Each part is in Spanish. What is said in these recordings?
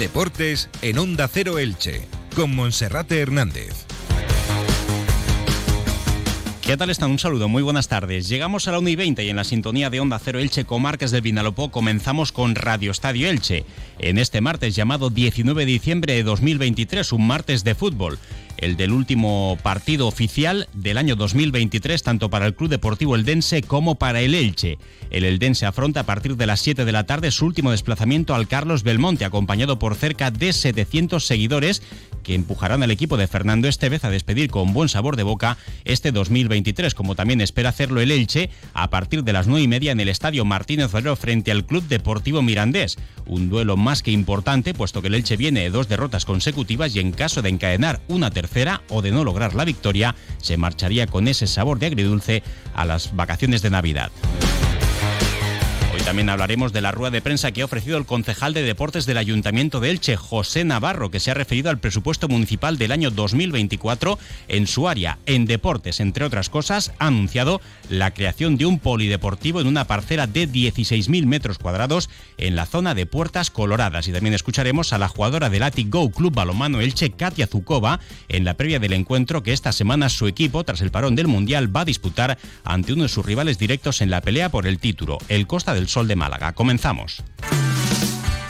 Deportes en Onda Cero Elche, con Monserrate Hernández. ¿Qué tal están? Un saludo, muy buenas tardes. Llegamos a la 1 y 20 y en la sintonía de Onda Cero Elche, comarcas del Vinalopó, comenzamos con Radio Estadio Elche. En este martes llamado 19 de diciembre de 2023, un martes de fútbol el del último partido oficial del año 2023, tanto para el Club Deportivo Eldense como para el Elche. El Eldense afronta a partir de las 7 de la tarde su último desplazamiento al Carlos Belmonte, acompañado por cerca de 700 seguidores que empujarán al equipo de Fernando Estevez a despedir con buen sabor de boca este 2023, como también espera hacerlo el Elche a partir de las 9 y media en el Estadio Martínez Valero frente al Club Deportivo Mirandés. Un duelo más que importante, puesto que el Elche viene de dos derrotas consecutivas y en caso de encadenar una tercera o de no lograr la victoria, se marcharía con ese sabor de agridulce a las vacaciones de Navidad también hablaremos de la rueda de prensa que ha ofrecido el concejal de deportes del Ayuntamiento de Elche, José Navarro, que se ha referido al presupuesto municipal del año 2024 en su área. En deportes, entre otras cosas, ha anunciado la creación de un polideportivo en una parcela de 16.000 metros cuadrados en la zona de Puertas Coloradas. Y también escucharemos a la jugadora del Atic Go Club Balomano Elche, Katia Zukova, en la previa del encuentro que esta semana su equipo, tras el parón del Mundial, va a disputar ante uno de sus rivales directos en la pelea por el título, el Costa del Sol de Málaga. Comenzamos.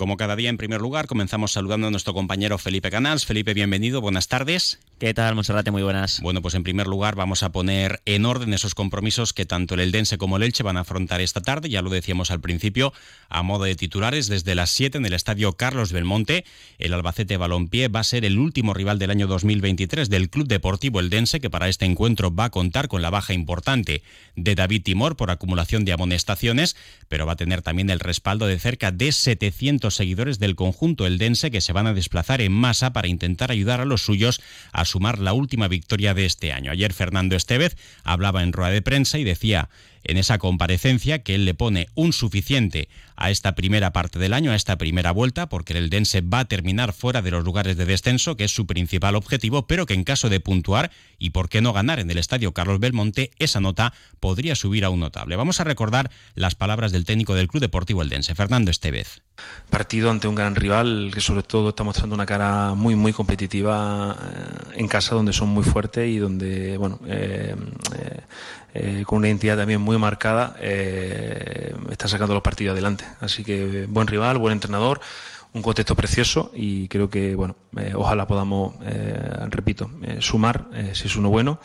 Como cada día, en primer lugar, comenzamos saludando a nuestro compañero Felipe Canals. Felipe, bienvenido, buenas tardes. ¿Qué tal, Monserrate? Muy buenas. Bueno, pues en primer lugar vamos a poner en orden esos compromisos que tanto el Eldense como el Elche van a afrontar esta tarde, ya lo decíamos al principio, a modo de titulares, desde las 7 en el Estadio Carlos Belmonte. El Albacete Balompié va a ser el último rival del año 2023 del Club Deportivo Eldense, que para este encuentro va a contar con la baja importante de David Timor por acumulación de amonestaciones, pero va a tener también el respaldo de cerca de 700 seguidores del conjunto eldense que se van a desplazar en masa para intentar ayudar a los suyos a sumar la última victoria de este año. Ayer Fernando Estevez hablaba en rueda de prensa y decía en esa comparecencia que él le pone un suficiente a esta primera parte del año, a esta primera vuelta, porque el Dense va a terminar fuera de los lugares de descenso, que es su principal objetivo, pero que en caso de puntuar y por qué no ganar en el estadio Carlos Belmonte, esa nota podría subir a un notable. Vamos a recordar las palabras del técnico del Club Deportivo Eldense, Fernando Estevez. Partido ante un gran rival que sobre todo está mostrando una cara muy muy competitiva eh, en casa donde son muy fuertes y donde bueno eh, eh, eh, con una identidad también muy marcada, eh, está sacando los partidos adelante. Así que buen rival, buen entrenador, un contexto precioso y creo que, bueno, eh, ojalá podamos, repito, sumar si es uno bueno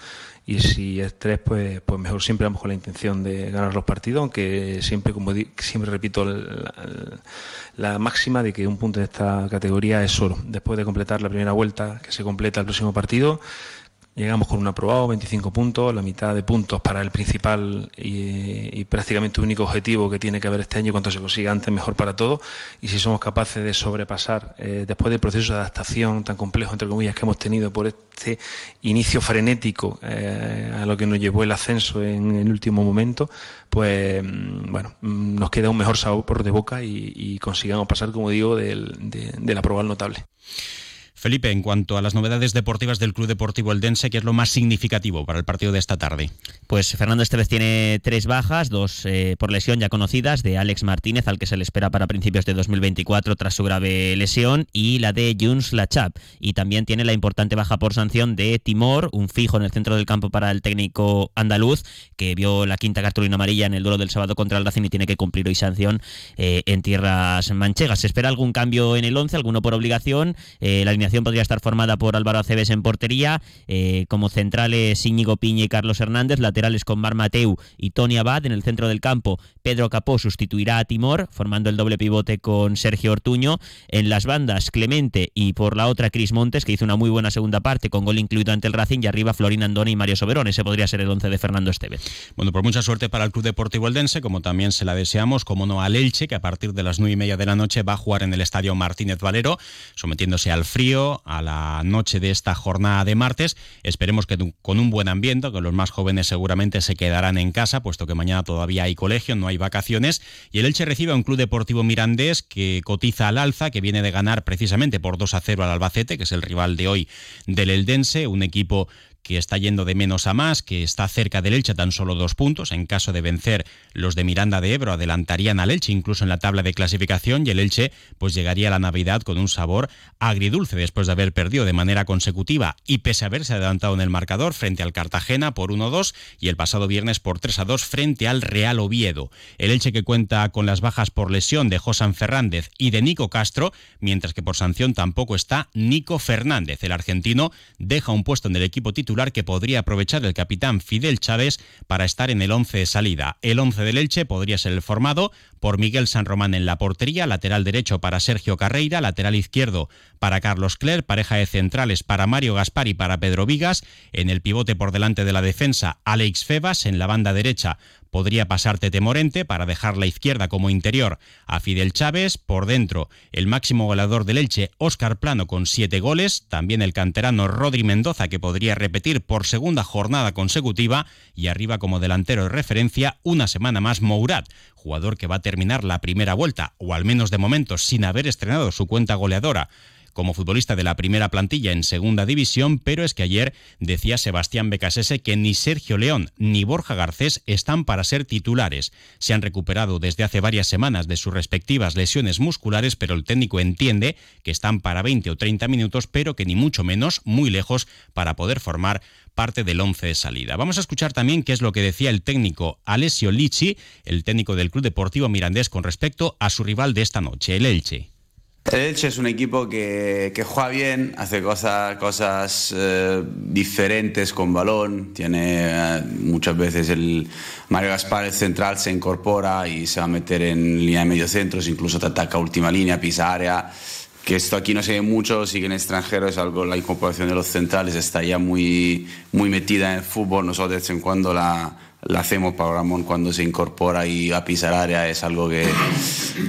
y si es tres, pues, pues mejor. Siempre vamos con la intención de ganar los partidos, aunque siempre, como siempre repito, la, la, máxima de que un punto de esta categoría es solo. Después de completar la primera vuelta, que se completa el próximo partido, Llegamos con un aprobado, 25 puntos, la mitad de puntos para el principal y, prácticamente único objetivo que tiene que haber este año. Cuanto se consiga antes, mejor para todos. Y si somos capaces de sobrepasar, eh, después del proceso de adaptación tan complejo, entre comillas, que hemos tenido por este inicio frenético eh, a lo que nos llevó el ascenso en el último momento, pues mm, bueno, mm, nos queda un mejor sabor de boca y, consigamos pasar, como digo, del, del aprobado notable. Felipe, en cuanto a las novedades deportivas del Club Deportivo Eldense, ¿qué es lo más significativo para el partido de esta tarde? Pues Fernando Estevez tiene tres bajas, dos eh, por lesión ya conocidas, de Alex Martínez, al que se le espera para principios de 2024 tras su grave lesión, y la de Juns Lachap. Y también tiene la importante baja por sanción de Timor, un fijo en el centro del campo para el técnico andaluz, que vio la quinta cartulina amarilla en el duelo del sábado contra el Racing y tiene que cumplir hoy sanción eh, en tierras manchegas. Se espera algún cambio en el 11, alguno por obligación. Eh, la línea podría estar formada por Álvaro Aceves en portería, eh, como centrales Íñigo Piña y Carlos Hernández, laterales con Mar Mateu y Tony Abad en el centro del campo. Pedro Capó sustituirá a Timor, formando el doble pivote con Sergio Ortuño. En las bandas, Clemente y por la otra Cris Montes, que hizo una muy buena segunda parte con gol incluido ante el Racing, y arriba Florín Andoni y Mario Soberón. Ese podría ser el once de Fernando Estevez. Bueno, por mucha suerte para el Club Deportivo Eldense, como también se la deseamos, como no al Elche, que a partir de las nueve y media de la noche va a jugar en el Estadio Martínez Valero, sometiéndose al frío, a la noche de esta jornada de martes. Esperemos que con un buen ambiente, que los más jóvenes seguramente se quedarán en casa, puesto que mañana todavía hay colegio, no hay vacaciones. Y el Elche recibe a un Club Deportivo Mirandés que cotiza al alza, que viene de ganar precisamente por 2 a 0 al Albacete, que es el rival de hoy del Eldense, un equipo que está yendo de menos a más, que está cerca del Elche tan solo dos puntos. En caso de vencer, los de Miranda de Ebro adelantarían al Elche incluso en la tabla de clasificación y el Elche pues llegaría a la Navidad con un sabor agridulce después de haber perdido de manera consecutiva y pese a haberse adelantado en el marcador frente al Cartagena por 1-2 y el pasado viernes por 3-2 frente al Real Oviedo. El Elche que cuenta con las bajas por lesión de Josan Fernández y de Nico Castro, mientras que por sanción tampoco está Nico Fernández. El argentino deja un puesto en el equipo titular que podría aprovechar el capitán Fidel Chávez para estar en el 11 de salida. El 11 del Elche podría ser el formado por Miguel San Román en la portería, lateral derecho para Sergio Carreira, lateral izquierdo para Carlos Cler, pareja de centrales para Mario Gaspar y para Pedro Vigas, en el pivote por delante de la defensa Alex Febas, en la banda derecha podría pasar Tete Morente para dejar la izquierda como interior a Fidel Chávez. Por dentro, el máximo goleador del Elche, Óscar Plano, con siete goles. También el canterano Rodri Mendoza, que podría repetir por segunda jornada consecutiva. Y arriba como delantero de referencia, una semana más Mourad, jugador que va a terminar la primera vuelta, o al menos de momento sin haber estrenado su cuenta goleadora como futbolista de la primera plantilla en segunda división, pero es que ayer decía Sebastián Becasese que ni Sergio León ni Borja Garcés están para ser titulares. Se han recuperado desde hace varias semanas de sus respectivas lesiones musculares, pero el técnico entiende que están para 20 o 30 minutos, pero que ni mucho menos, muy lejos, para poder formar parte del once de salida. Vamos a escuchar también qué es lo que decía el técnico Alessio Lici, el técnico del Club Deportivo Mirandés, con respecto a su rival de esta noche, el Elche. El Elche es un equipo que, juega bien, hace cosas, cosas eh, diferentes con balón. Tiene eh, muchas veces el Mario Gaspar, el central, se incorpora y se va a meter en línea de medio centros, incluso te ataca última línea, pisa área. Que esto aquí no se ve mucho, sí que en extranjero es algo, la incorporación de los centrales está ya muy, muy metida en el fútbol. Nosotros de vez en cuando la, la hacemos para Ramón cuando se incorpora y a pisar área es algo que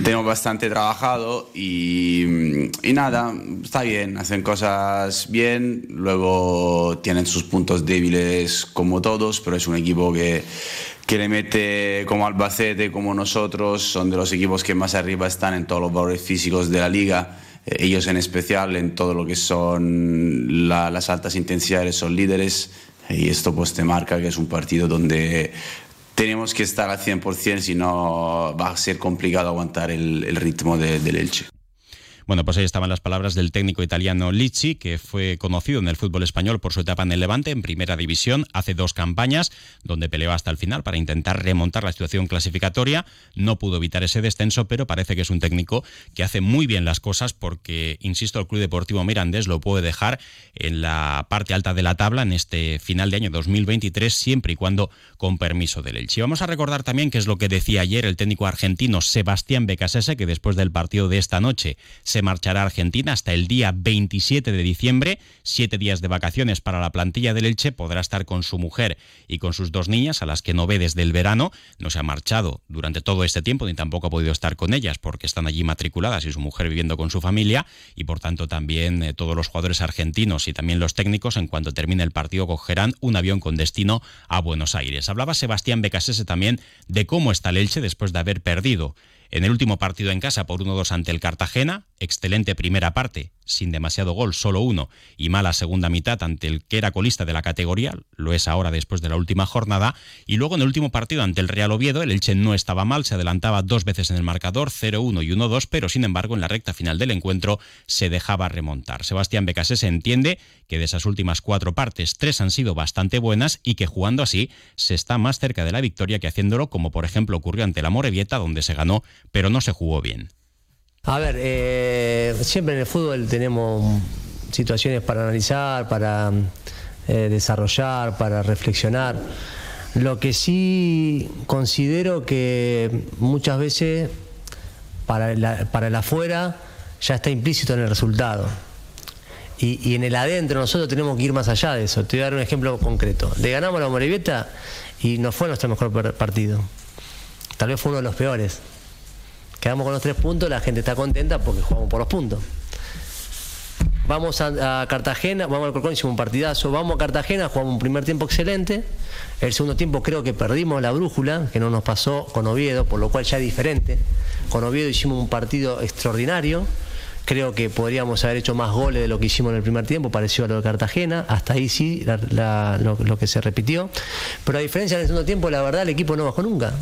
tenemos bastante trabajado y, nada, está bien, hacen cosas bien, luego tienen sus puntos débiles como todos, pero es un equipo que, que le mete como Albacete, como nosotros, son de los equipos que más arriba están en todos los valores físicos de la liga. Eh, ellos en especial en todo lo que son las altas intensidades son líderes y esto pues te marca que es un partido donde tenemos que estar al 100%, si no va a ser complicado aguantar el, ritmo del Elche. Bueno, pues ahí estaban las palabras del técnico italiano Licci, que fue conocido en el fútbol español por su etapa en el Levante, en primera división, hace dos campañas, donde peleó hasta el final para intentar remontar la situación clasificatoria. No pudo evitar ese descenso, pero parece que es un técnico que hace muy bien las cosas porque, insisto, el Club Deportivo Mirandés lo puede dejar en la parte alta de la tabla en este final de año 2023, siempre y cuando con permiso del Elche. Vamos a recordar también que es lo que decía ayer el técnico argentino Sebastián Becasese, que después del partido de esta noche se marchará a Argentina hasta el día 27 de diciembre, siete días de vacaciones para la plantilla del Elche, podrá estar con su mujer y con sus dos niñas, a las que no ve desde el verano, no se ha marchado durante todo este tiempo, ni tampoco ha podido estar con ellas porque están allí matriculadas y su mujer viviendo con su familia, y por tanto también eh, todos los jugadores argentinos y también los técnicos, en cuanto termine el partido, cogerán un avión con destino a Buenos Aires. Hablaba Sebastián Becasese también de cómo está el Elche después de haber perdido en el último partido en casa por 1-2 ante el Cartagena, excelente primera parte, sin demasiado gol, solo uno, y mala segunda mitad ante el que era colista de la categoría, lo es ahora después de la última jornada, y luego en el último partido ante el Real Oviedo, el Elche no estaba mal, se adelantaba dos veces en el marcador, 0-1 y 1-2, pero sin embargo en la recta final del encuentro se dejaba remontar. Sebastián Becasés entiende que de esas últimas cuatro partes, tres han sido bastante buenas y que jugando así se está más cerca de la victoria que haciéndolo como por ejemplo ocurrió ante la Morevieta, donde se ganó, pero no se jugó bien. A ver, eh, siempre en el fútbol tenemos situaciones para analizar, para eh, desarrollar, para reflexionar. Lo que sí considero que muchas veces para, para el afuera ya está implícito en el resultado. Y, en el adentro nosotros tenemos que ir más allá de eso. Te voy a dar un ejemplo concreto. Le ganamos la Moribeta y no fue nuestro mejor partido. Tal vez fue uno de los peores. Quedamos con los tres puntos, la gente está contenta porque jugamos por los puntos. Vamos a, Cartagena, vamos al Corcón, hicimos un partidazo. Vamos a Cartagena, jugamos un primer tiempo excelente. El segundo tiempo creo que perdimos la brújula, que no nos pasó con Oviedo, por lo cual ya es diferente. Con Oviedo hicimos un partido extraordinario. Creo que podríamos haber hecho más goles de lo que hicimos en el primer tiempo, parecido a lo de Cartagena. Hasta ahí sí, lo, que se repitió. Pero a diferencia del segundo tiempo, la verdad, el equipo no bajó nunca.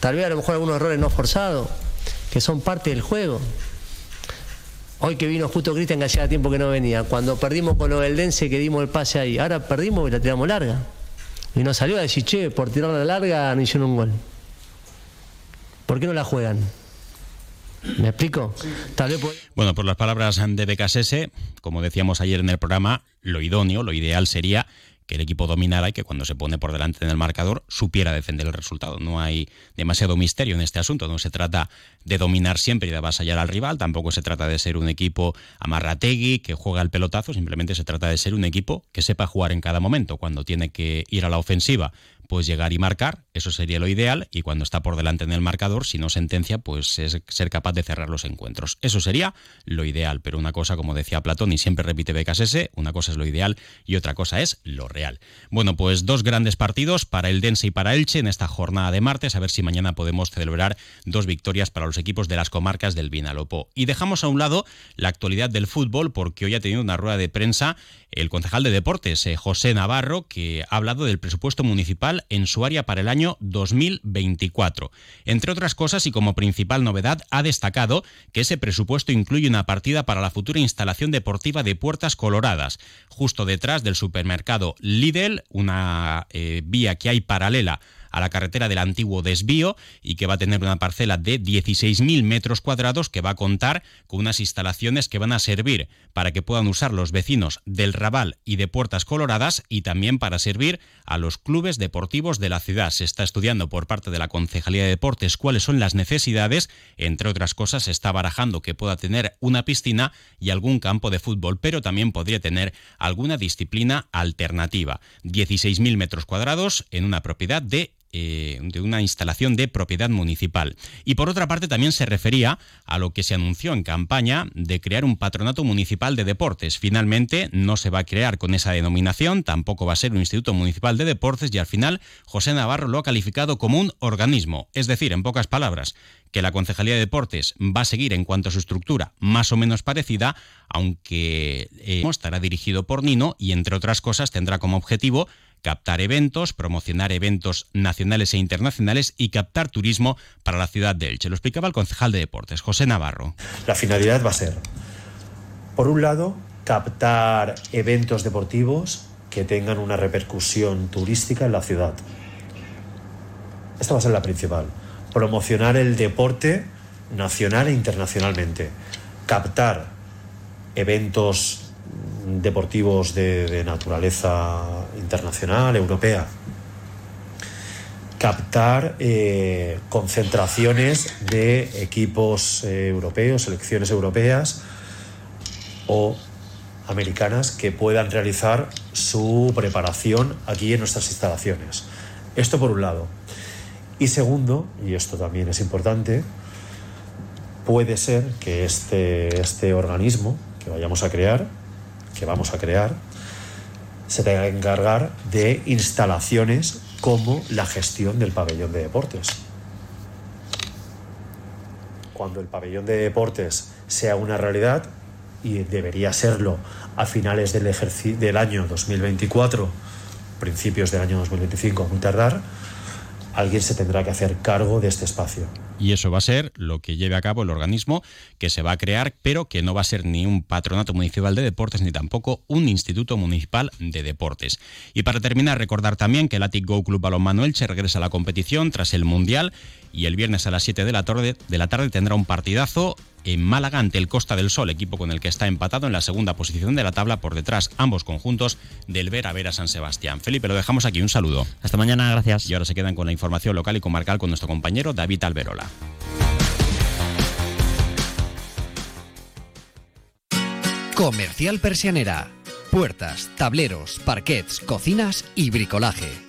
Tal vez a lo mejor algunos errores no forzados, que son parte del juego. Hoy que vino justo Cristian, que hacía tiempo que no venía. Cuando perdimos con lo del Dense, que dimos el pase ahí. Ahora perdimos y la tiramos larga. Y nos salió a decir, che, por tirarla larga no hicieron un gol. ¿Por qué no la juegan? ¿Me explico? Bueno, por las palabras de BKSS, como decíamos ayer en el programa, lo idóneo, lo ideal sería que el equipo dominara y que cuando se pone por delante en el marcador supiera defender el resultado. No hay demasiado misterio en este asunto, no se trata de dominar siempre y de avasallar al rival, tampoco se trata de ser un equipo amarrategui que juega al pelotazo, simplemente se trata de ser un equipo que sepa jugar en cada momento, cuando tiene que ir a la ofensiva pues llegar y marcar, eso sería lo ideal, y cuando está por delante en el marcador, si no sentencia, pues es ser capaz de cerrar los encuentros. Eso sería lo ideal, pero una cosa, como decía Platón, y siempre repite BKSS, una cosa es lo ideal y otra cosa es lo real. Bueno, pues dos grandes partidos para el Dense y para Elche en esta jornada de martes, a ver si mañana podemos celebrar dos victorias para los equipos de las comarcas del Vinalopó. Y dejamos a un lado la actualidad del fútbol, porque hoy ha tenido una rueda de prensa el concejal de deportes, eh, José Navarro, que ha hablado del presupuesto municipal en su área para el año 2024. Entre otras cosas y como principal novedad, ha destacado que ese presupuesto incluye una partida para la futura instalación deportiva de Puertas Coloradas, justo detrás del supermercado Lidl, una eh, vía que hay paralela a la carretera del antiguo desvío y que va a tener una parcela de 16.000 metros cuadrados que va a contar con unas instalaciones que van a servir para que puedan usar los vecinos del Raval y de Puertas Coloradas y también para servir a los clubes deportivos de la ciudad. Se está estudiando por parte de la Concejalía de Deportes cuáles son las necesidades. Entre otras cosas, se está barajando que pueda tener una piscina y algún campo de fútbol, pero también podría tener alguna disciplina alternativa. 16.000 metros cuadrados en una propiedad de eh, de una instalación de propiedad municipal. Y por otra parte también se refería a lo que se anunció en campaña de crear un patronato municipal de deportes. Finalmente no se va a crear con esa denominación, tampoco va a ser un instituto municipal de deportes y al final José Navarro lo ha calificado como un organismo. Es decir, en pocas palabras, que la Concejalía de Deportes va a seguir en cuanto a su estructura más o menos parecida, aunque eh, estará dirigido por Nino y entre otras cosas tendrá como objetivo captar eventos, promocionar eventos nacionales e internacionales y captar turismo para la ciudad de Elche. Lo explicaba el concejal de deportes, José Navarro. La finalidad va a ser, por un lado, captar eventos deportivos que tengan una repercusión turística en la ciudad. Esta va a ser la principal. Promocionar el deporte nacional e internacionalmente. Captar eventos deportivos de, naturaleza internacional, europea. Captar eh, concentraciones de equipos eh, europeos, selecciones europeas o americanas que puedan realizar su preparación aquí en nuestras instalaciones. Esto por un lado. Y segundo, y esto también es importante, puede ser que este, este organismo que vayamos a crear que vamos a crear se tenga que encargar de instalaciones como la gestión del pabellón de deportes. Cuando el pabellón de deportes sea una realidad, y debería serlo a finales del, del año 2024, principios del año 2025, muy tardar, alguien se tendrá que hacer cargo de este espacio. Y eso va a ser lo que lleve a cabo el organismo que se va a crear, pero que no va a ser ni un patronato municipal de deportes ni tampoco un instituto municipal de deportes. Y para terminar, recordar también que el Atic Go Club Balonmano Elche regresa a la competición tras el Mundial y el viernes a las 7 de la de la tarde tendrá un partidazo en Málaga ante el Costa del Sol, equipo con el que está empatado en la segunda posición de la tabla por detrás ambos conjuntos del Vera Vera San Sebastián. Felipe, lo dejamos aquí, un saludo. Hasta mañana, gracias. Y ahora se quedan con la información local y comarcal con nuestro compañero David Alberola. Comercial Persianera. Puertas, tableros, parquets, cocinas y bricolaje